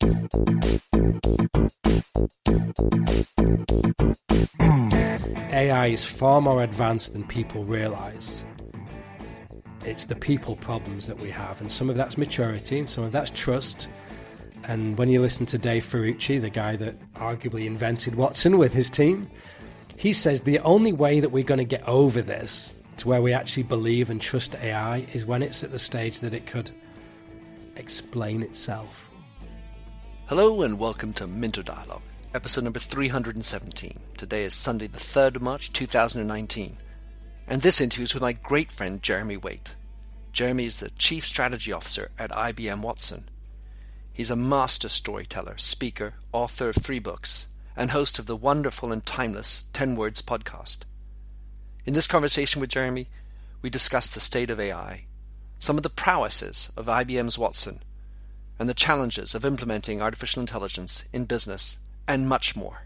AI is far more advanced than people realize. It's the people problems that we have, and some of that's maturity, and some of that's trust. And when you listen to Dave Ferrucci, the guy that arguably invented Watson with his team, he says the only way that we're going to get over this to where we actually believe and trust AI is when it's at the stage that it could explain itself. Hello and welcome to Minter Dialogue, episode number 317. Today is Sunday, the 3rd of March 2019. And this interview is with my great friend Jeremy Waite. Jeremy is the Chief Strategy Officer at IBM Watson. He's a master storyteller, speaker, author of three books, and host of the wonderful and timeless 10 Words podcast. In this conversation with Jeremy, we discuss the state of AI, some of the prowesses of IBM's Watson, and the challenges of implementing artificial intelligence in business, and much more.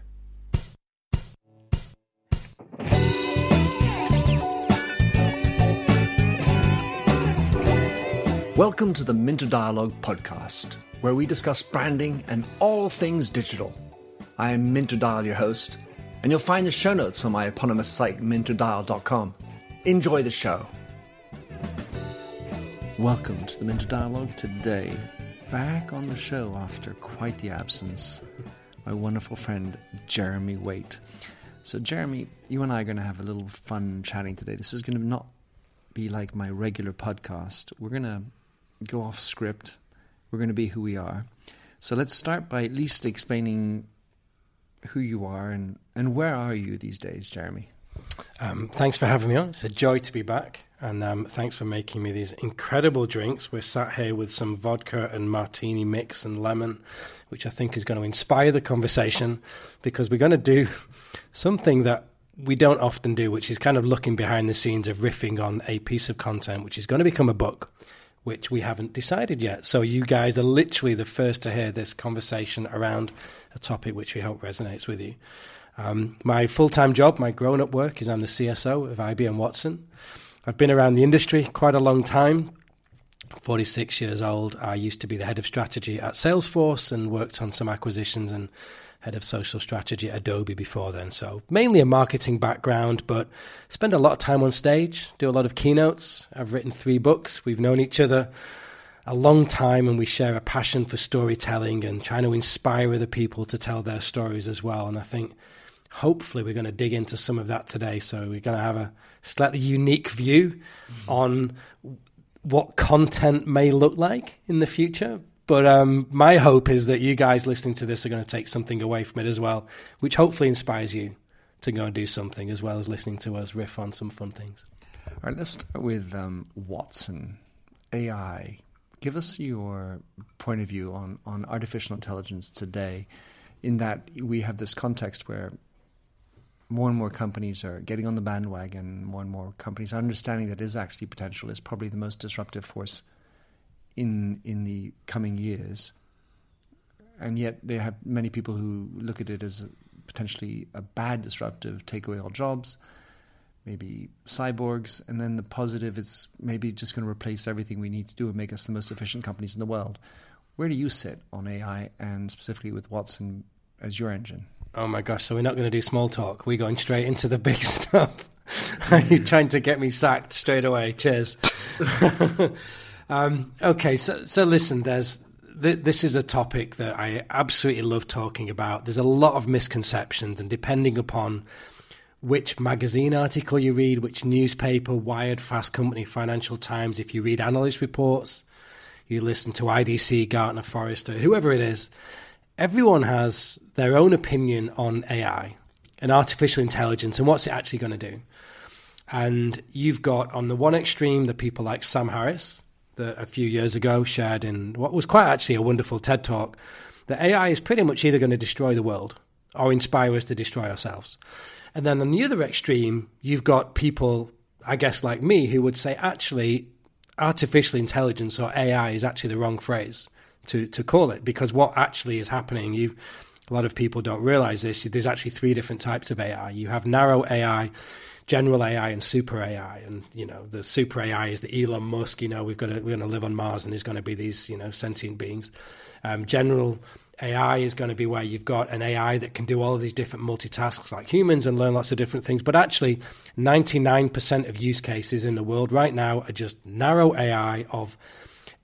Welcome to the Minter Dialogue podcast, where we discuss branding and all things digital. I am Minter Dial, your host, and you'll find the show notes on my eponymous site, minterdial.com. Enjoy the show. Welcome to the Minter Dialogue today. Back on the show after quite the absence, my wonderful friend Jeremy Waite. So, Jeremy, you and I are going to have a little fun chatting today. This is going to not be like my regular podcast. We're going to go off script. We're going to be who we are. So, let's start by at least explaining who you are and, and where are you these days, Jeremy? Um, thanks for having me on. It's a joy to be back. And um, thanks for making me these incredible drinks. We're sat here with some vodka and martini mix and lemon, which I think is going to inspire the conversation because we're going to do something that we don't often do, which is kind of looking behind the scenes of riffing on a piece of content, which is going to become a book, which we haven't decided yet. So you guys are literally the first to hear this conversation around a topic which we hope resonates with you. Um, my full time job, my grown up work, is I'm the CSO of IBM Watson. I've been around the industry quite a long time. 46 years old. I used to be the head of strategy at Salesforce and worked on some acquisitions and head of social strategy at Adobe before then. So mainly a marketing background, but spend a lot of time on stage, do a lot of keynotes. I've written three books. We've known each other a long time and we share a passion for storytelling and trying to inspire other people to tell their stories as well. And I think hopefully we're going to dig into some of that today. So we're going to have a slightly unique view mm-hmm. on what content may look like in the future. But um, my hope is that you guys listening to this are going to take something away from it as well, which hopefully inspires you to go and do something as well as listening to us riff on some fun things. All right, let's start with um, Watson AI. Give us your point of view on, on artificial intelligence today, in that we have this context where more and more companies are getting on the bandwagon. More and more companies are understanding that is actually potential is probably the most disruptive force in in the coming years. And yet, they have many people who look at it as potentially a bad disruptive, take away all jobs, maybe cyborgs, and then the positive is maybe just going to replace everything we need to do and make us the most efficient companies in the world. Where do you sit on AI and specifically with Watson as your engine? Oh my gosh! So we're not going to do small talk. We're going straight into the big stuff. Are you trying to get me sacked straight away? Cheers. um, okay, so so listen. There's th- this is a topic that I absolutely love talking about. There's a lot of misconceptions, and depending upon which magazine article you read, which newspaper, Wired, Fast Company, Financial Times, if you read analyst reports, you listen to IDC, Gartner, Forrester, whoever it is everyone has their own opinion on AI and artificial intelligence and what's it actually going to do. And you've got on the one extreme the people like Sam Harris that a few years ago shared in what was quite actually a wonderful TED talk that AI is pretty much either going to destroy the world or inspire us to destroy ourselves. And then on the other extreme, you've got people, I guess, like me, who would say actually artificial intelligence or AI is actually the wrong phrase to to call it because what actually is happening you a lot of people don't realize this. There's actually three different types of AI. You have narrow AI, general AI, and super AI. And you know, the super AI is the Elon Musk. You know, we've got to, we're going to live on Mars, and there's going to be these you know sentient beings. Um, general AI is going to be where you've got an AI that can do all of these different multitasks like humans and learn lots of different things. But actually, 99% of use cases in the world right now are just narrow AI of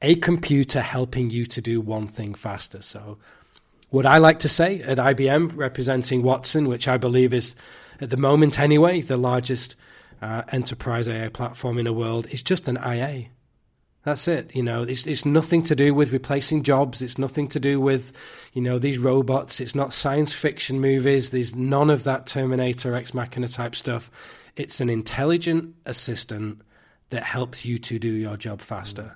a computer helping you to do one thing faster. So, what I like to say at IBM, representing Watson, which I believe is, at the moment anyway, the largest uh, enterprise AI platform in the world, is just an IA. That's it. You know, it's, it's nothing to do with replacing jobs. It's nothing to do with, you know, these robots. It's not science fiction movies. There's none of that Terminator Ex Machina type stuff. It's an intelligent assistant that helps you to do your job faster.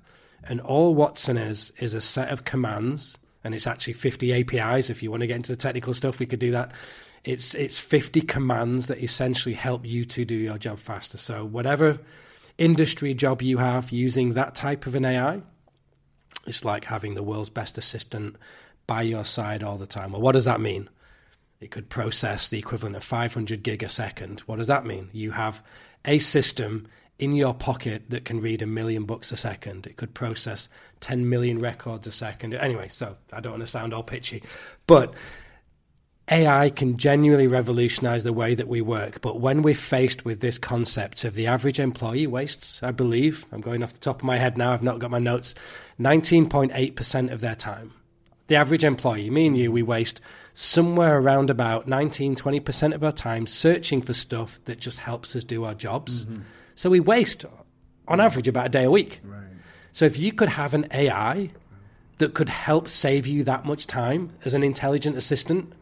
And all Watson is, is a set of commands, and it's actually 50 APIs. If you want to get into the technical stuff, we could do that. It's, it's 50 commands that essentially help you to do your job faster. So, whatever industry job you have using that type of an AI, it's like having the world's best assistant by your side all the time. Well, what does that mean? It could process the equivalent of 500 gig a second. What does that mean? You have a system in your pocket that can read a million books a second. It could process 10 million records a second. Anyway, so I don't want to sound all pitchy, but AI can genuinely revolutionize the way that we work. But when we're faced with this concept of the average employee wastes, I believe, I'm going off the top of my head now, I've not got my notes, 19.8% of their time. The average employee, me and you, we waste somewhere around about 19, 20% of our time searching for stuff that just helps us do our jobs. Mm-hmm. So we waste, on mm. average, about a day a week. Right. So if you could have an AI that could help save you that much time as an intelligent assistant,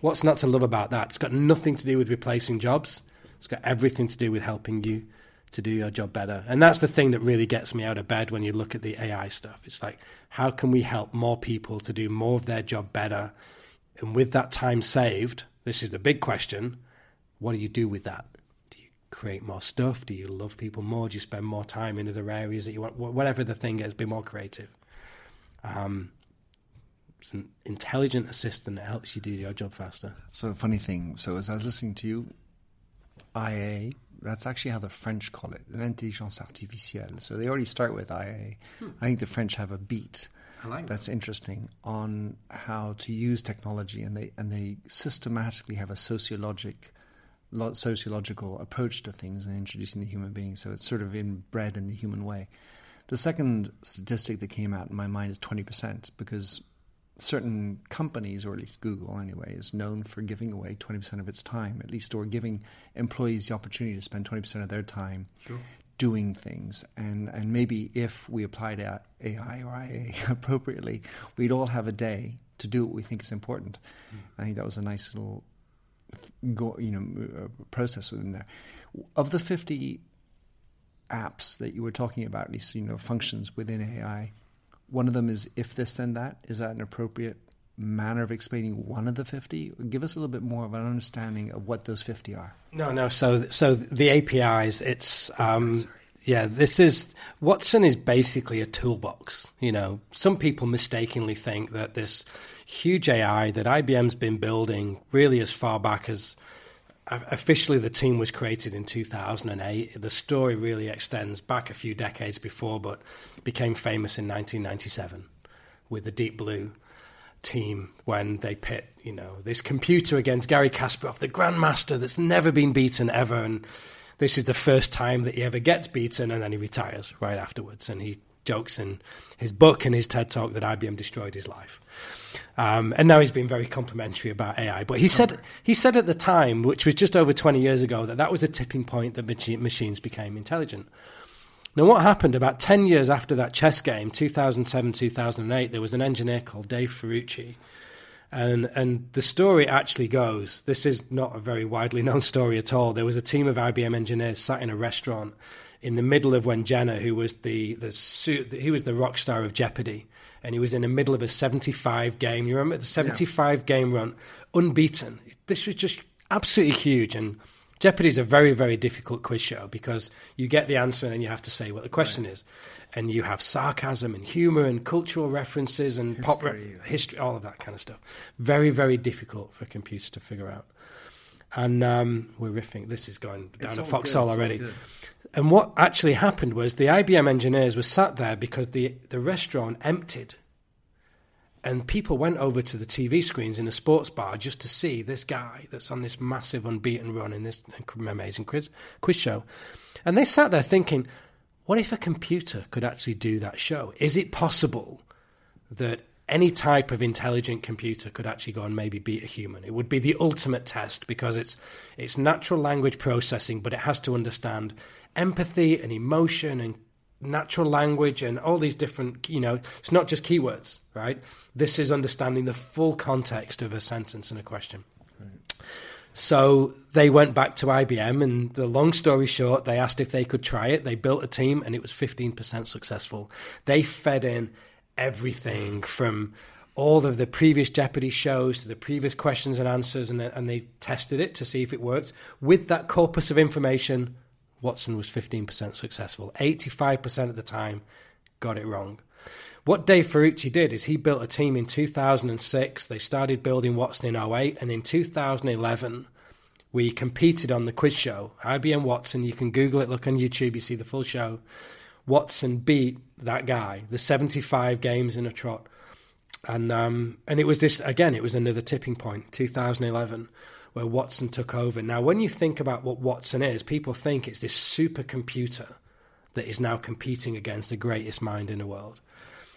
What's not to love about that? It's got nothing to do with replacing jobs. It's got everything to do with helping you to do your job better. And that's the thing that really gets me out of bed when you look at the AI stuff. It's like, how can we help more people to do more of their job better? And with that time saved, this is the big question what do you do with that? Create more stuff? Do you love people more? Do you spend more time in other areas that you want? Whatever the thing is, be more creative. Um, it's an intelligent assistant that helps you do your job faster. So, funny thing. So, as I was listening to you, IA, that's actually how the French call it, l'intelligence artificielle. So, they already start with IA. Hmm. I think the French have a beat. Like that's that. interesting on how to use technology, and they and they systematically have a sociologic, sociological approach to things and introducing the human being. So it's sort of inbred in the human way. The second statistic that came out in my mind is twenty percent because certain companies, or at least Google anyway, is known for giving away 20% of its time, at least, or giving employees the opportunity to spend 20% of their time sure. doing things. And, and maybe if we applied AI or IA appropriately, we'd all have a day to do what we think is important. Mm. I think that was a nice little go, you know, uh, process within there. Of the 50 apps that you were talking about, at least, you know, functions within AI, one of them is if this then that. Is that an appropriate manner of explaining one of the 50? Give us a little bit more of an understanding of what those 50 are. No, no. So, so the APIs, it's. Um, yeah, this is Watson is basically a toolbox. You know, some people mistakenly think that this huge AI that IBM's been building really as far back as officially the team was created in 2008. The story really extends back a few decades before, but became famous in 1997 with the Deep Blue team when they pit, you know, this computer against Garry Kasparov, the grandmaster that's never been beaten ever, and this is the first time that he ever gets beaten, and then he retires right afterwards, and he jokes in his book and his TED talk that IBM destroyed his life. Um, and now he's been very complimentary about AI. But he said he said at the time, which was just over 20 years ago, that that was a tipping point that machines became intelligent. Now, what happened about 10 years after that chess game, 2007, 2008, there was an engineer called Dave Ferrucci. And, and the story actually goes this is not a very widely known story at all. There was a team of IBM engineers sat in a restaurant in the middle of Ken Jennings, who was the the suit, he was the rock star of Jeopardy, and he was in the middle of a 75 game. You remember the 75 yeah. game run, unbeaten. This was just absolutely huge. And Jeopardy is a very, very difficult quiz show because you get the answer and then you have to say what the question right. is. And you have sarcasm and humor and cultural references and history. pop re- history, all of that kind of stuff. Very, very difficult for computers to figure out. And um, we're riffing. This is going down a foxhole already. And what actually happened was the IBM engineers were sat there because the, the restaurant emptied and people went over to the TV screens in a sports bar just to see this guy that's on this massive unbeaten run in this amazing quiz, quiz show. And they sat there thinking, what if a computer could actually do that show? Is it possible that any type of intelligent computer could actually go and maybe beat a human? It would be the ultimate test because it's it's natural language processing, but it has to understand empathy and emotion and natural language and all these different, you know, it's not just keywords, right? This is understanding the full context of a sentence and a question. So they went back to IBM, and the long story short, they asked if they could try it. They built a team, and it was 15% successful. They fed in everything from all of the previous Jeopardy shows to the previous questions and answers, and, and they tested it to see if it worked. With that corpus of information, Watson was 15% successful. 85% of the time got it wrong. What Dave Ferrucci did is he built a team in 2006. They started building Watson in 08. And in 2011, we competed on the quiz show. IBM Watson, you can Google it, look on YouTube, you see the full show. Watson beat that guy, the 75 games in a trot. And um, and it was this again. It was another tipping point. 2011, where Watson took over. Now, when you think about what Watson is, people think it's this supercomputer that is now competing against the greatest mind in the world.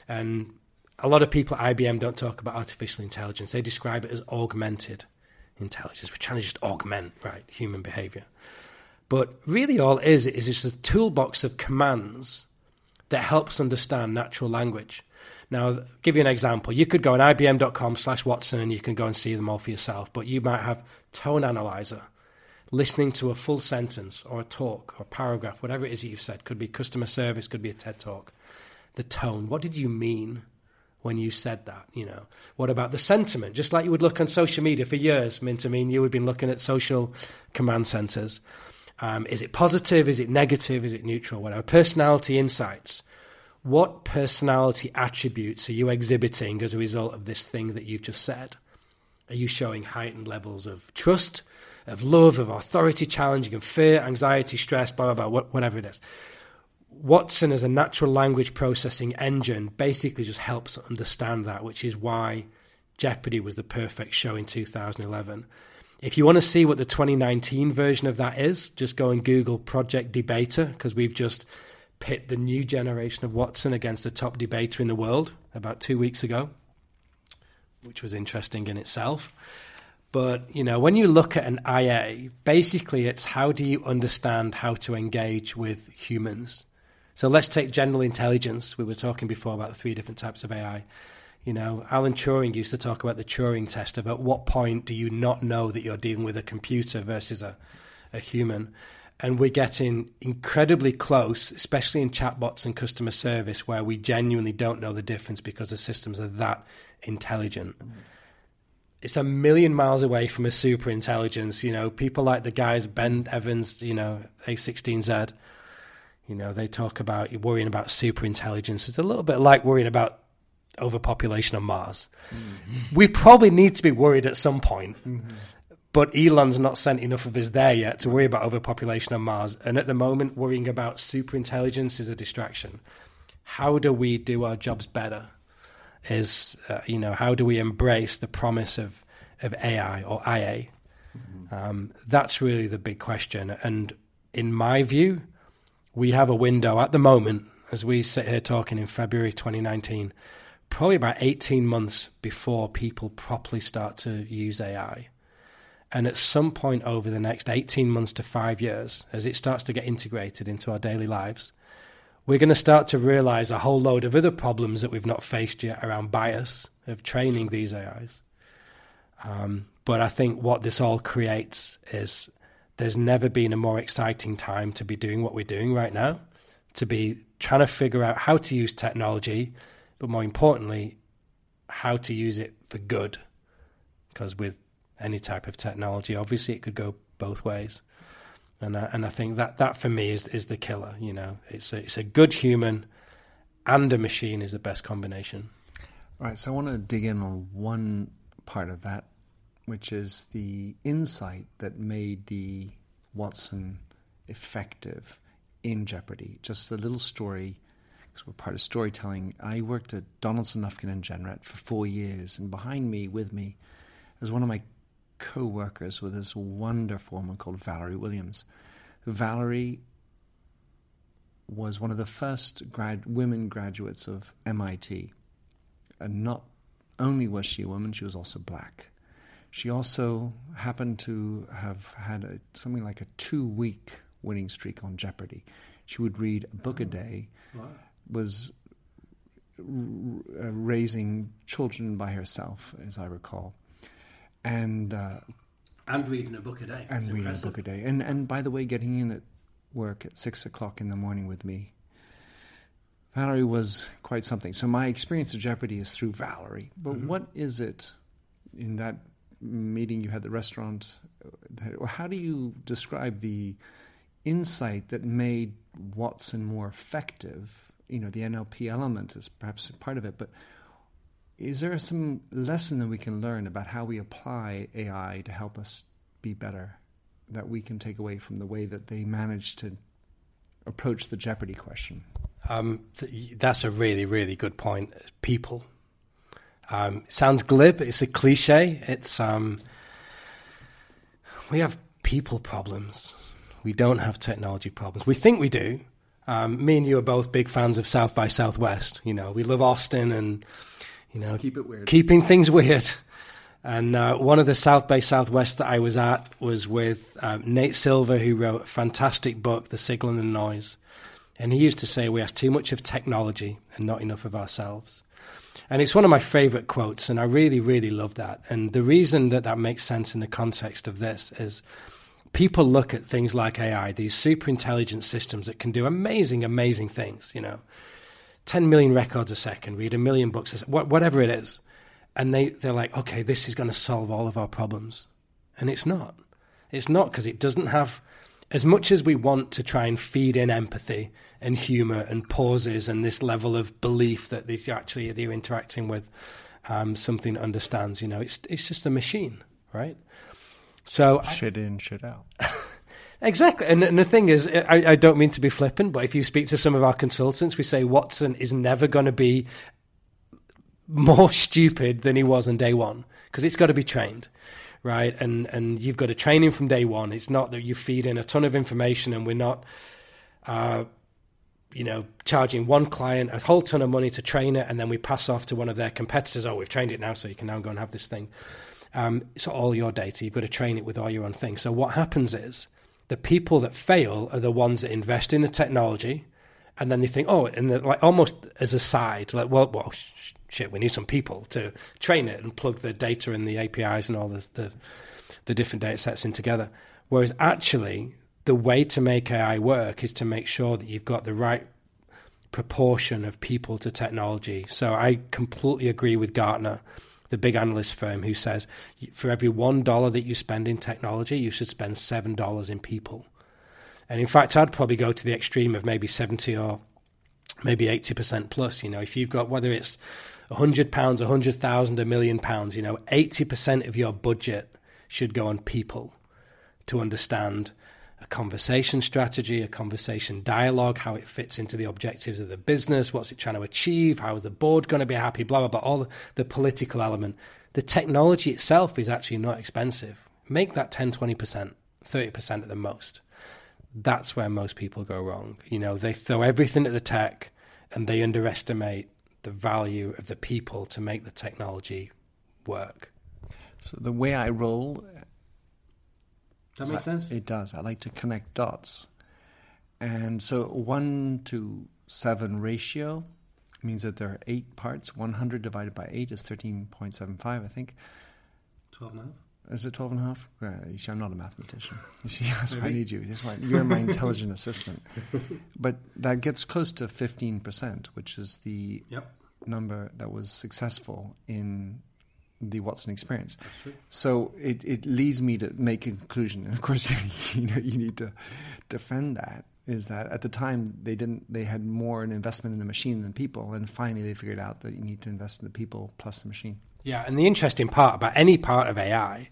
And a lot of people at IBM don't talk about artificial intelligence. They describe it as augmented intelligence. We're trying to just augment, right, human behavior. But really, all it is is just a toolbox of commands that helps understand natural language. Now, I'll give you an example. You could go on ibm.com slash Watson and you can go and see them all for yourself, but you might have tone analyzer listening to a full sentence or a talk or a paragraph, whatever it is that you've said. Could be customer service, could be a TED talk. The tone. What did you mean when you said that? You know, what about the sentiment? Just like you would look on social media for years, Mint, I mean, you have been looking at social command centers. Um, is it positive? Is it negative? Is it neutral? Whatever. Personality insights what personality attributes are you exhibiting as a result of this thing that you've just said? Are you showing heightened levels of trust, of love, of authority challenging, of fear, anxiety, stress, blah, blah, blah, whatever it is? Watson, as a natural language processing engine, basically just helps understand that, which is why Jeopardy was the perfect show in 2011. If you want to see what the 2019 version of that is, just go and Google Project Debater because we've just pit the new generation of Watson against the top debater in the world about two weeks ago, which was interesting in itself. But you know, when you look at an IA, basically it's how do you understand how to engage with humans. So let's take general intelligence. We were talking before about the three different types of AI. You know, Alan Turing used to talk about the Turing test. About what point do you not know that you're dealing with a computer versus a, a human? and we're getting incredibly close, especially in chatbots and customer service, where we genuinely don't know the difference because the systems are that intelligent. Mm. It's a million miles away from a super intelligence. You know, people like the guys Ben Evans, you know, A16Z. You know, they talk about worrying about super intelligence. It's a little bit like worrying about overpopulation on Mars. Mm-hmm. We probably need to be worried at some point. Mm-hmm. But Elon's not sent enough of us there yet to worry about overpopulation on Mars. And at the moment, worrying about super intelligence is a distraction. How do we do our jobs better? Is, uh, you know, how do we embrace the promise of, of AI or IA? Mm-hmm. Um, that's really the big question. And in my view, we have a window at the moment, as we sit here talking in February 2019, probably about 18 months before people properly start to use AI. And at some point over the next 18 months to five years, as it starts to get integrated into our daily lives, we're going to start to realize a whole load of other problems that we've not faced yet around bias of training these AIs. Um, but I think what this all creates is there's never been a more exciting time to be doing what we're doing right now, to be trying to figure out how to use technology, but more importantly, how to use it for good. Because with any type of technology. Obviously, it could go both ways, and uh, and I think that that for me is is the killer. You know, it's a, it's a good human and a machine is the best combination. All right, so I want to dig in on one part of that, which is the insight that made the Watson effective in Jeopardy. Just a little story, because we're part of storytelling. I worked at Donaldson, Lufkin, and Jenrette for four years, and behind me, with me, was one of my co-workers with this wonderful woman called Valerie Williams. Valerie was one of the first grad- women graduates of MIT. And not only was she a woman, she was also black. She also happened to have had a, something like a two week winning streak on Jeopardy. She would read a book a day, wow. was r- raising children by herself, as I recall. And uh, and reading a book a day. And reading impressive. a book a day. And and by the way, getting in at work at six o'clock in the morning with me. Valerie was quite something. So my experience of Jeopardy is through Valerie. But mm-hmm. what is it in that meeting you had at the restaurant? How do you describe the insight that made Watson more effective? You know, the NLP element is perhaps part of it, but is there some lesson that we can learn about how we apply AI to help us be better? that we can take away from the way that they managed to approach the Jeopardy question? Um, th- that's a really, really good point. People. Um, sounds glib. It's a cliche. It's um, we have people problems. We don't have technology problems. We think we do. Um, me and you are both big fans of South by Southwest. You know, we love Austin and you know, keep it weird, keeping things weird. And uh, one of the South by Southwest that I was at was with um, Nate Silver, who wrote a fantastic book, The Signal and the Noise. And he used to say, We have too much of technology and not enough of ourselves. And it's one of my favorite quotes, and I really, really love that. And the reason that that makes sense in the context of this is people look at things like AI, these super intelligent systems that can do amazing, amazing things, you know, 10 million records a second, read a million books, a whatever it is and they, they're like, okay, this is going to solve all of our problems. And it's not. It's not because it doesn't have, as much as we want to try and feed in empathy and humor and pauses and this level of belief that they actually they're interacting with um, something that understands, you know, it's, it's just a machine, right? So shit in, shit out. Exactly. And, and, the thing is, I, I, don't mean to be flippant, but if you speak to some of our consultants, we say Watson is never going to be more stupid than he was on day one because it's got to be trained right and and you've got to train him from day one it's not that you feed in a ton of information and we're not uh, you know charging one client a whole ton of money to train it and then we pass off to one of their competitors. Oh we've trained it now so you can now go and have this thing. Um, it's all your data. You've got to train it with all your own things so what happens is the people that fail are the ones that invest in the technology and then they think oh and like almost as a side like well well shit, we need some people to train it and plug the data and the APIs and all the, the, the different data sets in together. Whereas actually, the way to make AI work is to make sure that you've got the right proportion of people to technology. So I completely agree with Gartner, the big analyst firm, who says for every one dollar that you spend in technology, you should spend seven dollars in people. And in fact, I'd probably go to the extreme of maybe seventy or maybe eighty percent plus. You know, if you've got whether it's a hundred pounds, a hundred thousand, a million pounds, you know, 80% of your budget should go on people to understand conversation strategy, a conversation dialogue, how it fits into the objectives of the business, what's it trying to achieve, how is the board going to be happy, blah, blah, blah, all the, the political element. The technology itself is actually not expensive. Make that 10, 20%, 30% at the most. That's where most people go wrong. You know, they throw everything at the tech and they underestimate the value of the people to make the technology work. So the way I roll. That makes sense? It does. I like to connect dots. And so 1 to 7 ratio means that there are 8 parts. 100 divided by 8 is 13.75, I think. 12 and a half. Is it 12 and a half? you see, I'm not a mathematician. You see, that's why I need you. That's why you're my intelligent assistant. But that gets close to 15%, which is the yep. number that was successful in the Watson experience. So it, it leads me to make a conclusion, and of course, you know, you need to defend that. Is that at the time they didn't they had more an investment in the machine than people, and finally they figured out that you need to invest in the people plus the machine. Yeah, and the interesting part about any part of AI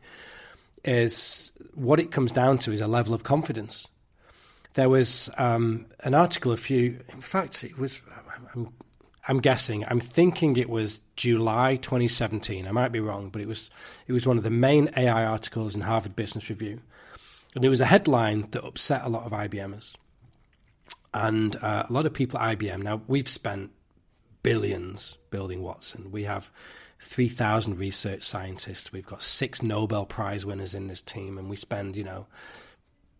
is what it comes down to is a level of confidence. There was um, an article a few, in fact, it was. I'm, I'm guessing. I'm thinking it was July 2017. I might be wrong, but it was it was one of the main AI articles in Harvard Business Review, and it was a headline that upset a lot of IBMers and uh, a lot of people at IBM. Now we've spent billions building Watson. We have 3,000 research scientists. We've got six Nobel Prize winners in this team, and we spend you know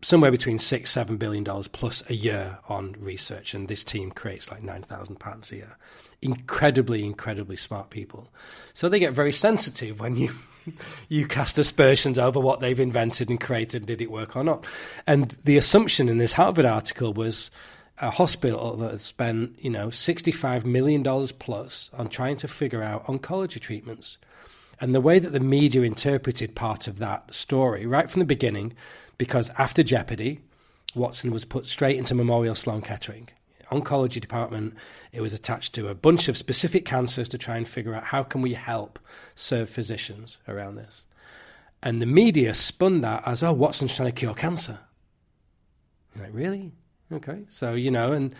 somewhere between six seven billion dollars plus a year on research, and this team creates like nine thousand patents a year. Incredibly, incredibly smart people. So they get very sensitive when you you cast aspersions over what they've invented and created. Did it work or not? And the assumption in this Harvard article was a hospital that has spent you know sixty five million dollars plus on trying to figure out oncology treatments. And the way that the media interpreted part of that story, right from the beginning, because after Jeopardy, Watson was put straight into Memorial Sloan Kettering. Oncology department, it was attached to a bunch of specific cancers to try and figure out how can we help serve physicians around this. And the media spun that as, oh, Watson's trying to cure cancer. Like, really? Okay. So, you know, and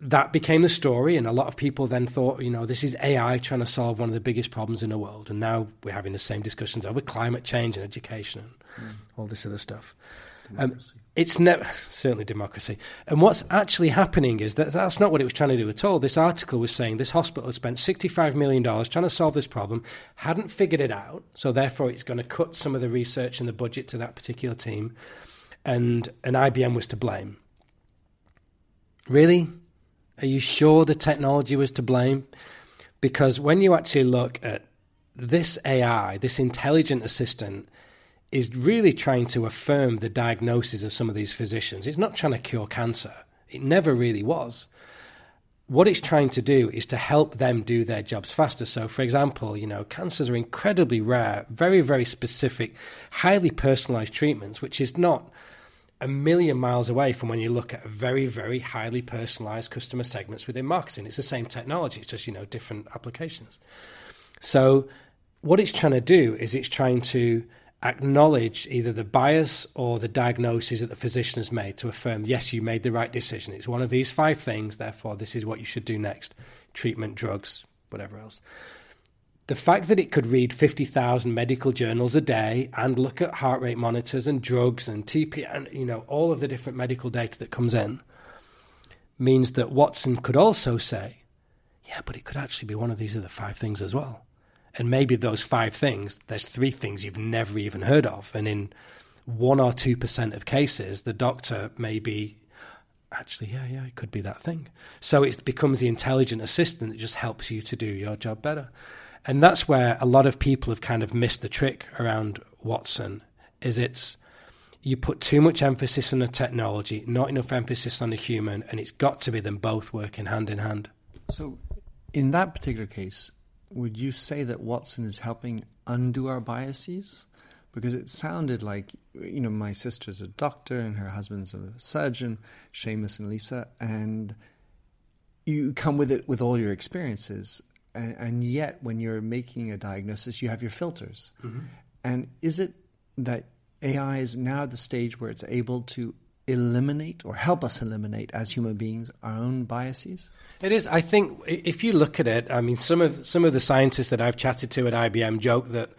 that became the story, and a lot of people then thought, you know, this is AI trying to solve one of the biggest problems in the world. And now we're having the same discussions over climate change and education and mm. all this other stuff. Um, it's never certainly democracy. And what's actually happening is that that's not what it was trying to do at all. This article was saying this hospital has spent $65 million trying to solve this problem, hadn't figured it out, so therefore it's going to cut some of the research and the budget to that particular team, and, and IBM was to blame. Really? Are you sure the technology was to blame? Because when you actually look at this AI, this intelligent assistant, is really trying to affirm the diagnosis of some of these physicians. It's not trying to cure cancer, it never really was. What it's trying to do is to help them do their jobs faster. So, for example, you know, cancers are incredibly rare, very, very specific, highly personalized treatments, which is not a million miles away from when you look at very, very highly personalized customer segments within marketing. It's the same technology, it's just, you know, different applications. So what it's trying to do is it's trying to acknowledge either the bias or the diagnosis that the physician has made to affirm, yes, you made the right decision. It's one of these five things, therefore, this is what you should do next treatment, drugs, whatever else the fact that it could read 50,000 medical journals a day and look at heart rate monitors and drugs and TP and you know all of the different medical data that comes in means that Watson could also say, yeah, but it could actually be one of these other five things as well. And maybe those five things, there's three things you've never even heard of. And in one or two percent of cases, the doctor may be actually, yeah, yeah, it could be that thing. So it becomes the intelligent assistant that just helps you to do your job better. And that's where a lot of people have kind of missed the trick around Watson is it's you put too much emphasis on the technology, not enough emphasis on the human, and it's got to be them both working hand in hand. So, in that particular case, would you say that Watson is helping undo our biases? Because it sounded like, you know, my sister's a doctor and her husband's a surgeon, Seamus and Lisa, and you come with it with all your experiences and, and yet when you're making a diagnosis, you have your filters. Mm-hmm. And is it that AI is now at the stage where it's able to eliminate or help us eliminate as human beings our own biases? It is. I think if you look at it, I mean, some of some of the scientists that I've chatted to at IBM joke that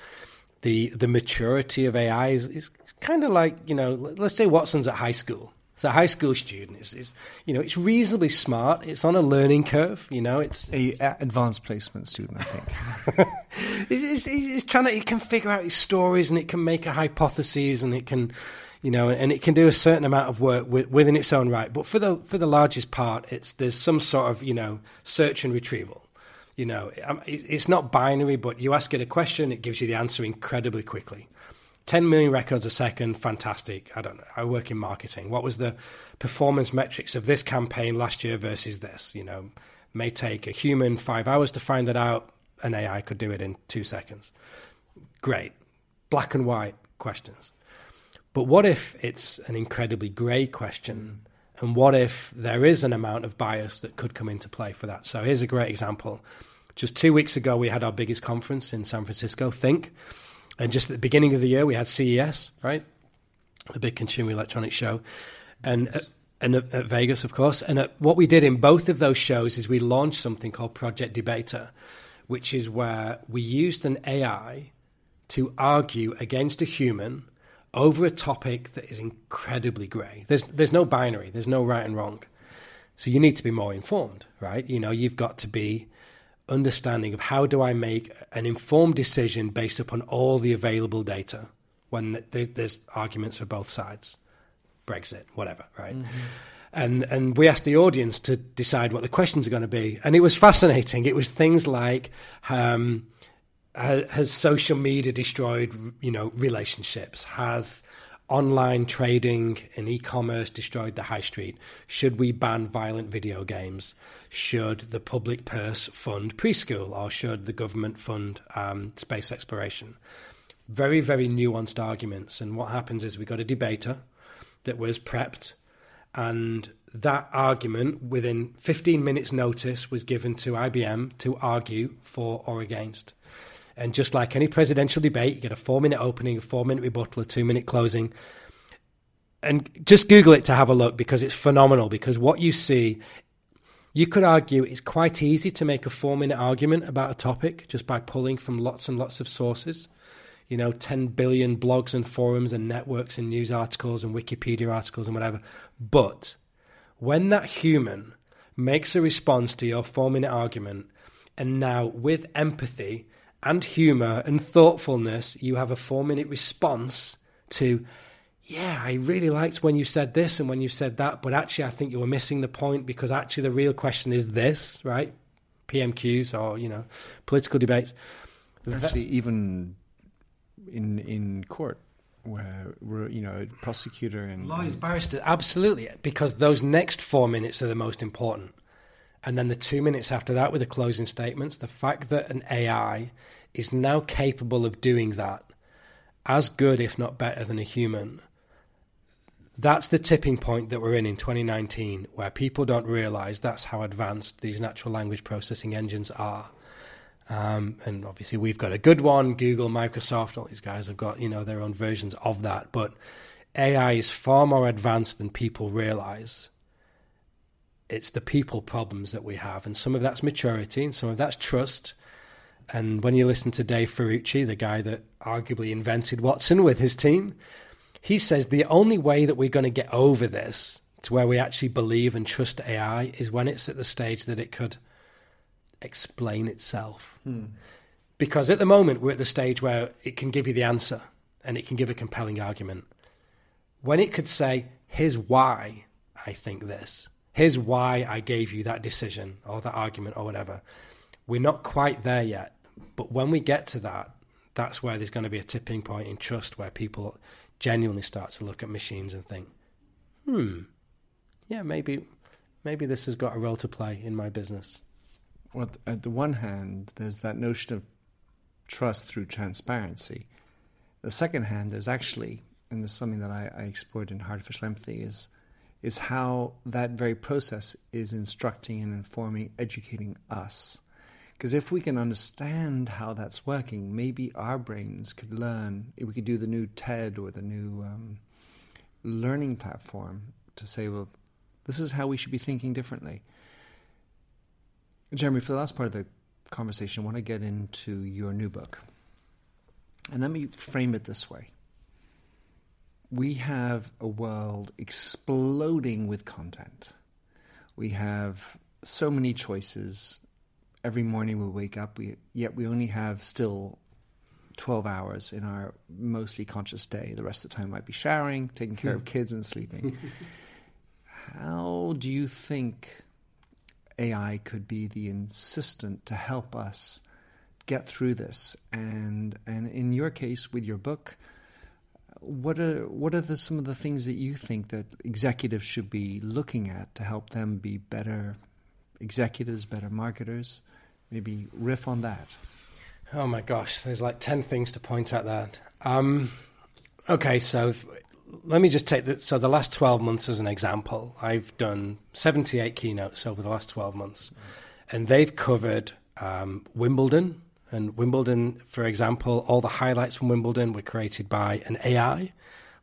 the the maturity of AI is, is kind of like you know, let's say Watson's at high school. So a high school student is, is, you know, it's reasonably smart. It's on a learning curve. You know, it's a advanced placement student. I think it's, it's, trying to. It can figure out its stories and it can make a hypothesis and it can, you know, and it can do a certain amount of work with, within its own right. But for the for the largest part, it's there's some sort of you know search and retrieval. You know, um, it's not binary, but you ask it a question, it gives you the answer incredibly quickly. 10 million records a second, fantastic. I don't know. I work in marketing. What was the performance metrics of this campaign last year versus this? You know, may take a human five hours to find that out. an AI could do it in two seconds. Great. Black and white questions. But what if it's an incredibly grey question? And what if there is an amount of bias that could come into play for that? So here's a great example. Just two weeks ago, we had our biggest conference in San Francisco, Think. And just at the beginning of the year, we had CES, right? The big consumer electronics show. And, uh, and at, at Vegas, of course. And at, what we did in both of those shows is we launched something called Project Debater, which is where we used an AI to argue against a human over a topic that is incredibly grey. There's there's no binary. There's no right and wrong. So you need to be more informed, right? You know, you've got to be understanding of how do I make an informed decision based upon all the available data when there's arguments for both sides, Brexit, whatever, right? Mm-hmm. And and we asked the audience to decide what the questions are going to be, and it was fascinating. It was things like. Um, has social media destroyed you know relationships has online trading and e-commerce destroyed the high street. Should we ban violent video games? Should the public purse fund preschool? Or should the government fund um, space exploration? Very very nuanced arguments. And what happens is we got a debater that was prepped and that argument within 15 minutes notice was given to IBM to argue for or against and just like any presidential debate, you get a four minute opening, a four minute rebuttal, a two minute closing. And just Google it to have a look because it's phenomenal. Because what you see, you could argue it's quite easy to make a four minute argument about a topic just by pulling from lots and lots of sources. You know, 10 billion blogs and forums and networks and news articles and Wikipedia articles and whatever. But when that human makes a response to your four minute argument, and now with empathy, and humor and thoughtfulness, you have a four minute response to, yeah, I really liked when you said this and when you said that, but actually, I think you were missing the point because actually, the real question is this, right? PMQs or, you know, political debates. Actually, even in in court, where we're, you know prosecutor and lawyers, barristers, absolutely, because those next four minutes are the most important. And then the two minutes after that with the closing statements, the fact that an AI is now capable of doing that as good, if not better, than a human. That's the tipping point that we're in in 2019, where people don't realize that's how advanced these natural language processing engines are. Um, and obviously, we've got a good one. Google, Microsoft, all these guys have got you know their own versions of that. But AI is far more advanced than people realize it's the people problems that we have, and some of that's maturity, and some of that's trust. And when you listen to Dave Ferrucci, the guy that arguably invented Watson with his team, he says the only way that we're going to get over this to where we actually believe and trust AI is when it's at the stage that it could explain itself. Hmm. Because at the moment, we're at the stage where it can give you the answer and it can give a compelling argument. When it could say, here's why I think this, here's why I gave you that decision or that argument or whatever. We're not quite there yet. But when we get to that, that's where there's going to be a tipping point in trust where people genuinely start to look at machines and think, hmm, yeah, maybe, maybe this has got a role to play in my business. Well, at the one hand, there's that notion of trust through transparency. The second hand, there's actually, and this is something that I, I explored in artificial empathy, is is how that very process is instructing and informing, educating us. Because if we can understand how that's working, maybe our brains could learn. We could do the new TED or the new um, learning platform to say, well, this is how we should be thinking differently. Jeremy, for the last part of the conversation, I want to get into your new book. And let me frame it this way we have a world exploding with content. We have so many choices. Every morning we wake up, we, yet we only have still 12 hours in our mostly conscious day. The rest of the time might be showering, taking care of hmm. kids, and sleeping. How do you think AI could be the assistant to help us get through this? And, and in your case, with your book, what are what are the, some of the things that you think that executives should be looking at to help them be better executives, better marketers, Maybe riff on that. Oh my gosh, there's like 10 things to point at that. Um, okay, so th- let me just take the, so the last 12 months as an example. I've done 78 keynotes over the last 12 months, and they've covered um, Wimbledon. And Wimbledon, for example, all the highlights from Wimbledon were created by an AI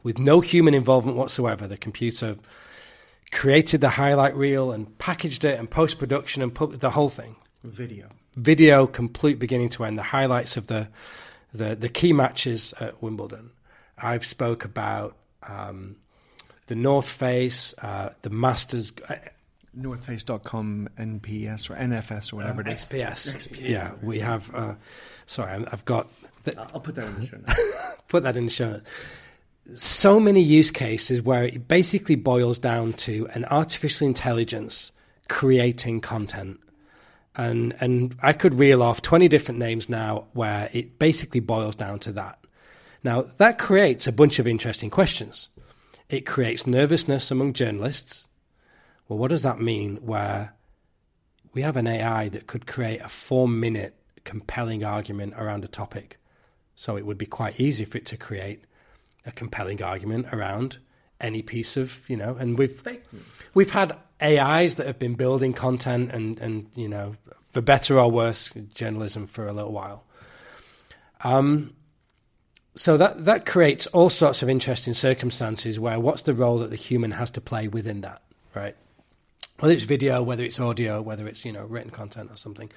with no human involvement whatsoever. The computer created the highlight reel and packaged it and post production and put the whole thing. Video. Video, complete beginning to end. The highlights of the the, the key matches at Wimbledon. I've spoke about um, the North Face, uh, the Masters. Northface.com, NPS or NFS or whatever um, it is. XPS. XPS. Yeah, we have. Uh, sorry, I've got. The, I'll put that in the show notes. put that in the show notes. So many use cases where it basically boils down to an artificial intelligence creating content. And and I could reel off 20 different names now where it basically boils down to that. Now, that creates a bunch of interesting questions. It creates nervousness among journalists. Well, what does that mean where we have an AI that could create a four minute compelling argument around a topic? So it would be quite easy for it to create a compelling argument around any piece of, you know, and we've we've had AIs that have been building content and and you know, for better or worse, journalism for a little while. Um, so that that creates all sorts of interesting circumstances where what's the role that the human has to play within that, right? Whether it's video, whether it's audio, whether it's you know written content or something,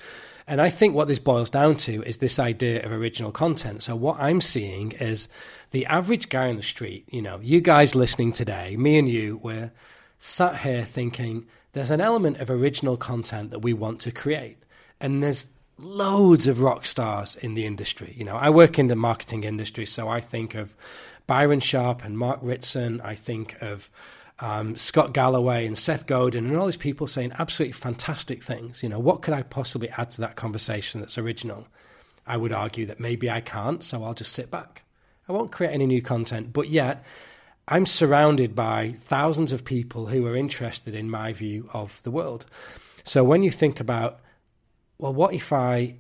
and I think what this boils down to is this idea of original content. So what I'm seeing is the average guy on the street, you know, you guys listening today, me and you, we're sat here thinking there's an element of original content that we want to create, and there's loads of rock stars in the industry. You know, I work in the marketing industry, so I think of Byron Sharp and Mark Ritson. I think of um, Scott Galloway and Seth Godin and all these people saying absolutely fantastic things. You know, what could I possibly add to that conversation that's original? I would argue that maybe I can't, so I'll just sit back. I won't create any new content, but yet I'm surrounded by thousands of people who are interested in my view of the world. So when you think about well, what if I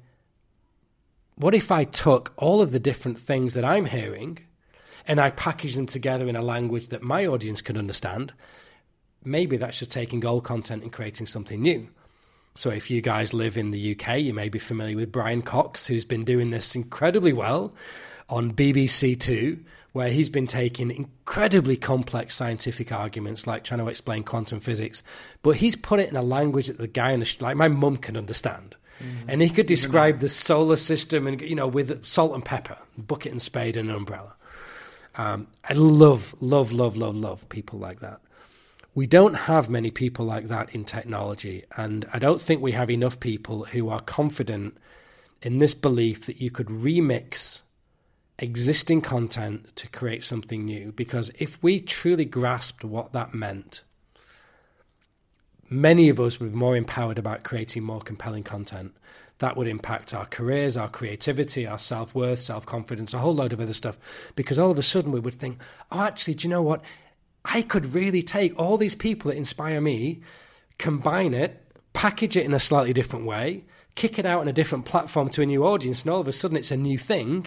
what if I took all of the different things that I'm hearing and I package them together in a language that my audience can understand? Maybe that's just taking old content and creating something new. So if you guys live in the UK, you may be familiar with Brian Cox, who's been doing this incredibly well on BBC Two, where he's been taking incredibly complex scientific arguments, like trying to explain quantum physics, but he's put it in a language that the guy in the like my mum can understand. Mm-hmm. And he could describe the solar system and you know with salt and pepper, bucket and spade and an umbrella. Um, I love, love, love, love, love people like that. We don't have many people like that in technology, and I don't think we have enough people who are confident in this belief that you could remix existing content to create something new. Because if we truly grasped what that meant, many of us would be more empowered about creating more compelling content. That would impact our careers, our creativity, our self worth, self confidence, a whole load of other stuff. Because all of a sudden we would think, oh, actually, do you know what? I could really take all these people that inspire me, combine it, package it in a slightly different way, kick it out on a different platform to a new audience, and all of a sudden it's a new thing,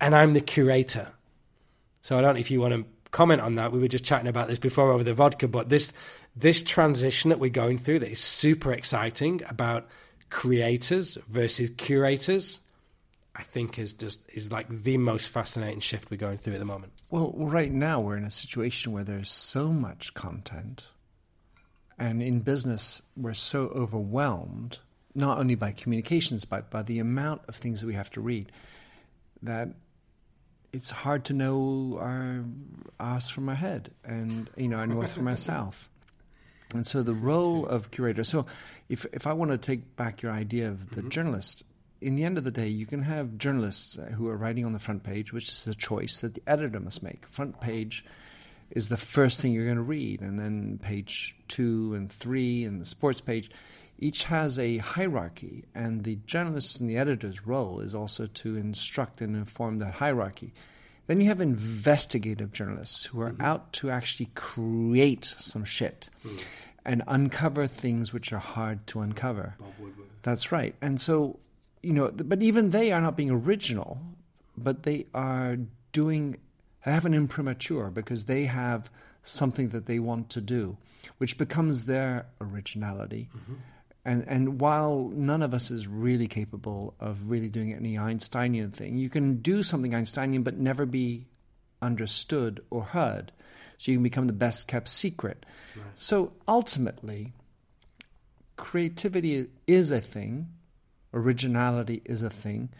and I'm the curator. So I don't know if you want to comment on that. We were just chatting about this before over the vodka, but this this transition that we're going through that is super exciting about creators versus curators. I think is just is like the most fascinating shift we're going through at the moment. Well, right now we're in a situation where there's so much content, and in business we're so overwhelmed, not only by communications but by the amount of things that we have to read, that it's hard to know our ass from our head and you know our north from our south. And so the role of curator. So if if I want to take back your idea of the mm-hmm. journalist, in the end of the day, you can have journalists who are writing on the front page, which is a choice that the editor must make. Front page is the first thing you're going to read, and then page two and three and the sports page. Each has a hierarchy, and the journalist and the editor's role is also to instruct and inform that hierarchy. Then you have investigative journalists who are mm-hmm. out to actually create some shit. Mm. and uncover things which are hard to uncover. That's right. And so, you know, but even they are not being original, but they are doing, they have an imprimatur because they have something that they want to do, which becomes their originality. Mm-hmm. And, and while none of us is really capable of really doing any Einsteinian thing, you can do something Einsteinian but never be understood or heard. So you can become the best kept secret. Right. So ultimately, creativity is a thing, originality is a thing,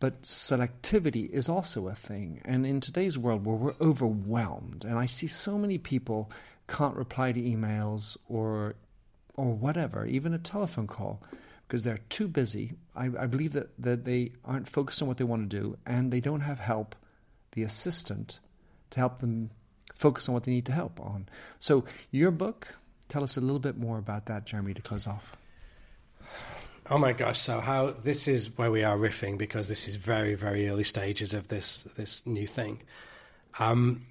but selectivity is also a thing. And in today's world where we're overwhelmed, and I see so many people can't reply to emails or or whatever, even a telephone call, because they're too busy. I, I believe that, that they aren't focused on what they want to do and they don't have help, the assistant, to help them focus on what they need to help on. So your book, tell us a little bit more about that, Jeremy, to close off. Oh my gosh! So how this is where we are riffing because this is very very early stages of this this new thing. Um,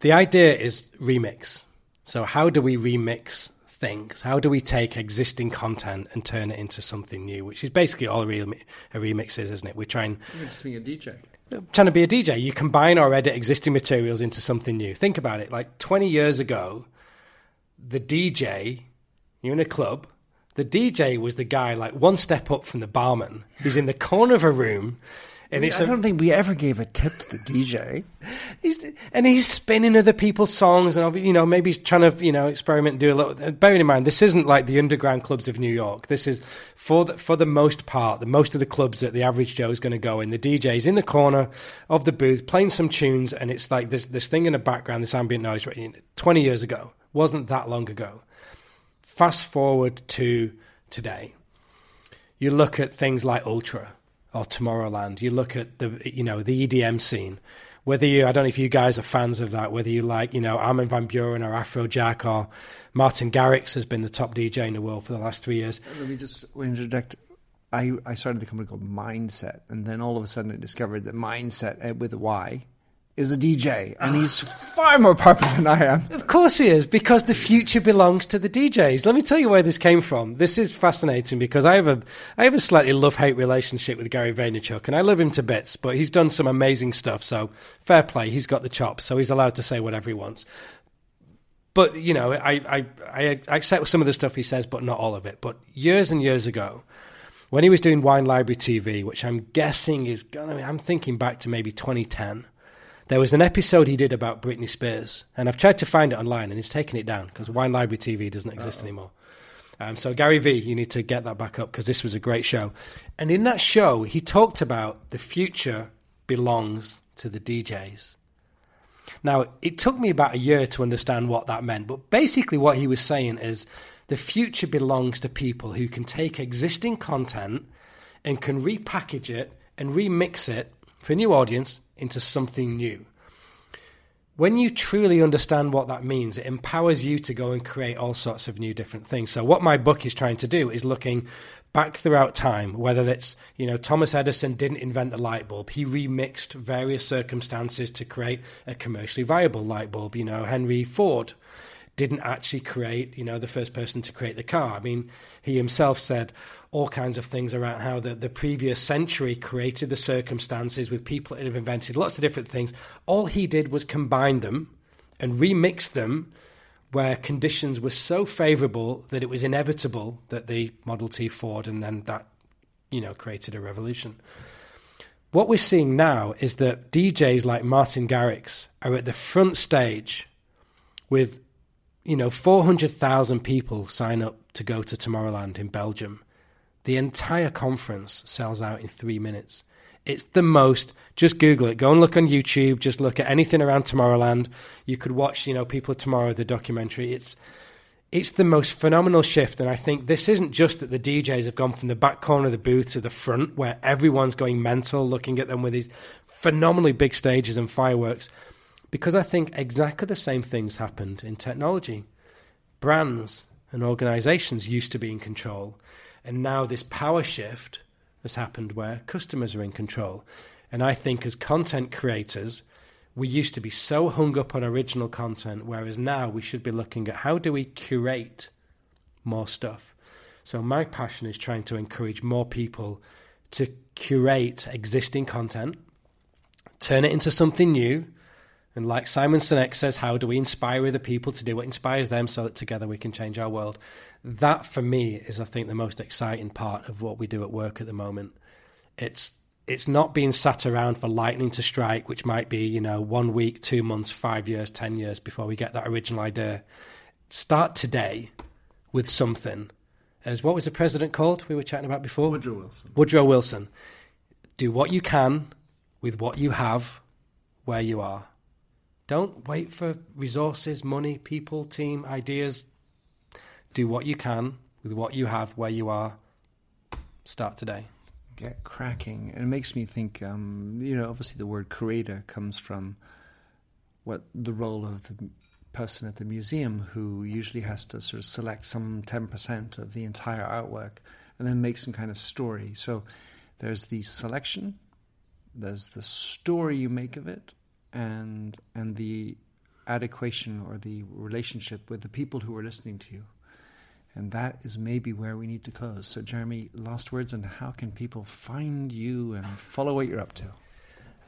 the idea is remix. So how do we remix things? How do we take existing content and turn it into something new? Which is basically all a, a remix is, isn't it? We're trying. You're just being a DJ. Trying to be a DJ. You combine or edit existing materials into something new. Think about it. Like 20 years ago, the DJ, you're in a club the DJ was the guy like one step up from the barman. He's in the corner of a room. And I don't think we ever gave a tip to the DJ. He's, and he's spinning other people's songs, and you know maybe he's trying to you know experiment and do a little. Bearing in mind, this isn't like the underground clubs of New York. This is for the, for the most part, the most of the clubs that the average Joe is going to go in. The DJ's in the corner of the booth playing some tunes, and it's like this this thing in the background, this ambient noise. Twenty years ago wasn't that long ago. Fast forward to today. You look at things like Ultra or Tomorrowland. You look at the you know the EDM scene. Whether you, I don't know if you guys are fans of that. Whether you like, you know, Armin van Buuren or Afrojack or Martin Garrix has been the top DJ in the world for the last three years. Let me just interject. I, I started the company called Myndset, and then all of a sudden I discovered that Myndset uh, with a Y is a DJ, and he's far more popular than I am. Of course he is, because the future belongs to the DJs. Let me tell you where this came from. This is fascinating because I have a I have a slightly love hate relationship with Gary Vaynerchuk, and I love him to bits. But he's done some amazing stuff, so fair play. He's got the chops, so he's allowed to say whatever he wants. But you know, I I, I accept some of the stuff he says, but not all of it. But years and years ago. When he was doing Wine Library TV, which I'm guessing is, gonna, I'm thinking back to maybe 2010, there was an episode he did about Britney Spears, and I've tried to find it online, and he's taken it down because Wine Library TV doesn't exist Uh-oh. anymore. Um, so Gary V, you need to get that back up because this was a great show. And in that show, he talked about the future belongs to the DJs. Now, it took me about a year to understand what that meant, but basically, what he was saying is the future belongs to people who can take existing content and can repackage it and remix it for a new audience into something new. When you truly understand what that means, it empowers you to go and create all sorts of new different things. So, what my book is trying to do is looking back throughout time, whether that's, you know, Thomas Edison didn't invent the light bulb. He remixed various circumstances to create a commercially viable light bulb. You know, Henry Ford didn't actually create, you know, the first person to create the car. I mean, he himself said all kinds of things around how the, the previous century created the circumstances with people that have invented lots of different things. All he did was combine them and remix them where conditions were so favorable that it was inevitable that the Model T Ford and then that, you know, created a revolution. What we're seeing now is that DJs like Martin Garrix are at the front stage with you know, 400,000 people sign up to go to Tomorrowland in Belgium. The entire conference sells out in three minutes. It's the most. Just Google it. Go and look on YouTube. Just look at anything around Tomorrowland. You could watch, you know, People of Tomorrow, the documentary. It's it's the most phenomenal shift, and I think this isn't just that the DJs have gone from the back corner of the booth to the front, where everyone's going mental, looking at them with these phenomenally big stages and fireworks. Because I think exactly the same things happened in technology. Brands and organizations used to be in control, and now this power shift has happened where customers are in control. And I think as content creators, we used to be so hung up on original content, whereas now we should be looking at how do we curate more stuff. So my passion is trying to encourage more people to curate existing content, turn it into something new, and like Simon Sinek says, how do we inspire other people to do what inspires them so that together we can change our world? That for me is, I think, the most exciting part of what we do at work at the moment. It's it's not being sat around for lightning to strike, which might be, you know, one week, two months, five years, ten years before we get that original idea. Start today with something. As what was the president called we were chatting about before? Woodrow Wilson. Woodrow Wilson. Do what you can with what you have where you are. Don't wait for resources, money, people, team, ideas. Do what you can with what you have where you are. Start today. Get cracking. And it makes me think, um, you know, obviously the word creator comes from what the role of the person at the museum who usually has to sort of select some 10% of the entire artwork and then make some kind of story. So there's the selection, there's the story you make of it, and and the adequation or the relationship with the people who are listening to you. And that is maybe where we need to close. So, Jeremy, last words and how can people find you and follow what you're up to?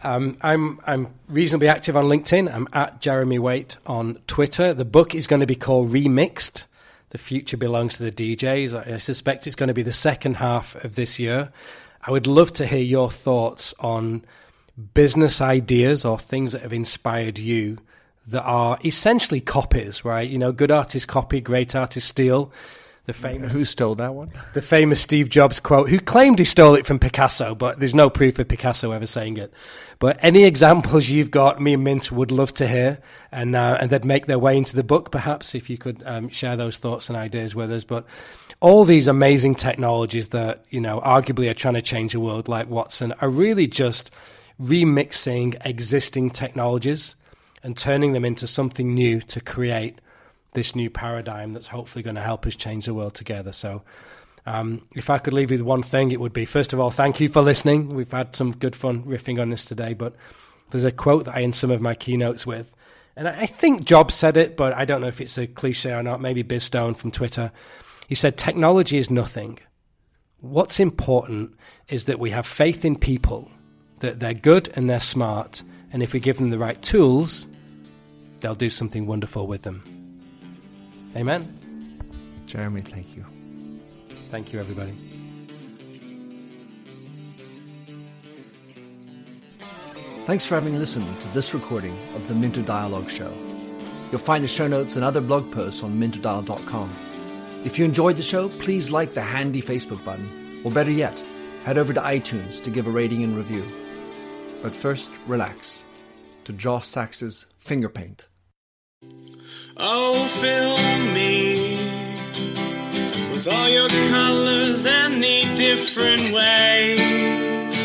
Um, I'm I'm reasonably active on LinkedIn. I'm at Jeremy Waite on Twitter. The book is going to be called Remixed. The future belongs to the DJs. I suspect it's going to be the second half of this year. I would love to hear your thoughts on business ideas or things that have inspired you that are essentially copies, right? You know, good artists copy, great artists steal. The famous Who stole that one? the famous Steve Jobs quote, who claimed he stole it from Picasso, but there's no proof of Picasso ever saying it. But any examples you've got, me and Mint would love to hear, and uh, and they'd make their way into the book, perhaps if you could um, share those thoughts and ideas with us. But all these amazing technologies that you know arguably are trying to change the world, like Watson, are really just remixing existing technologies and turning them into something new to create this new paradigm that's hopefully going to help us change the world together. So, um, if I could leave you with one thing, it would be first of all, thank you for listening. We've had some good fun riffing on this today, but there's a quote that I end some of my keynotes with. And I think Jobs said it, but I don't know if it's a cliche or not. Maybe Biz Stone from Twitter. He said, Technology is nothing. What's important is that we have faith in people, that they're good and they're smart. And if we give them the right tools, they'll do something wonderful with them. Amen. Jeremy, thank you. Thank you, everybody. Thanks for having listened to this recording of the Minter Dialogue Show. You'll find the show notes and other blog posts on minterdial.com. If you enjoyed the show, please like the handy Facebook button, or better yet, head over to iTunes to give a rating and review. But first, relax to Josh Sachs's Finger Paint. Oh, fill me with all your colors, any different way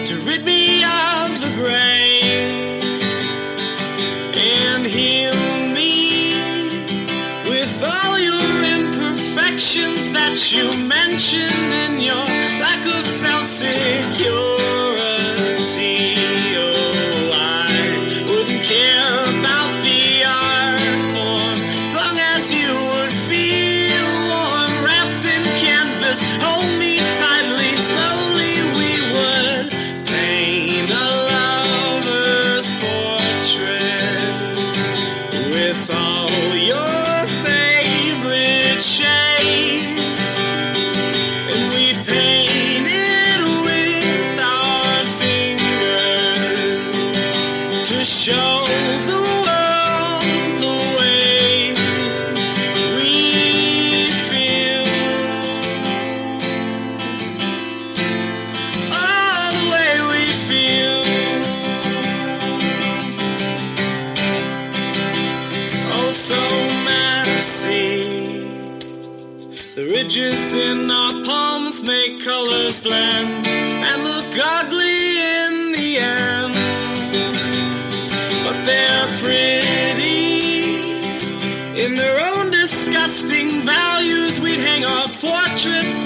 to rid me of the gray and heal me with all your imperfections that you mention in your lack of self security. The ridges in our palms make colors blend and look ugly in the end. But they're pretty in their own disgusting values. We'd hang our portraits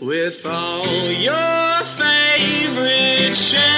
with all your favorite shades,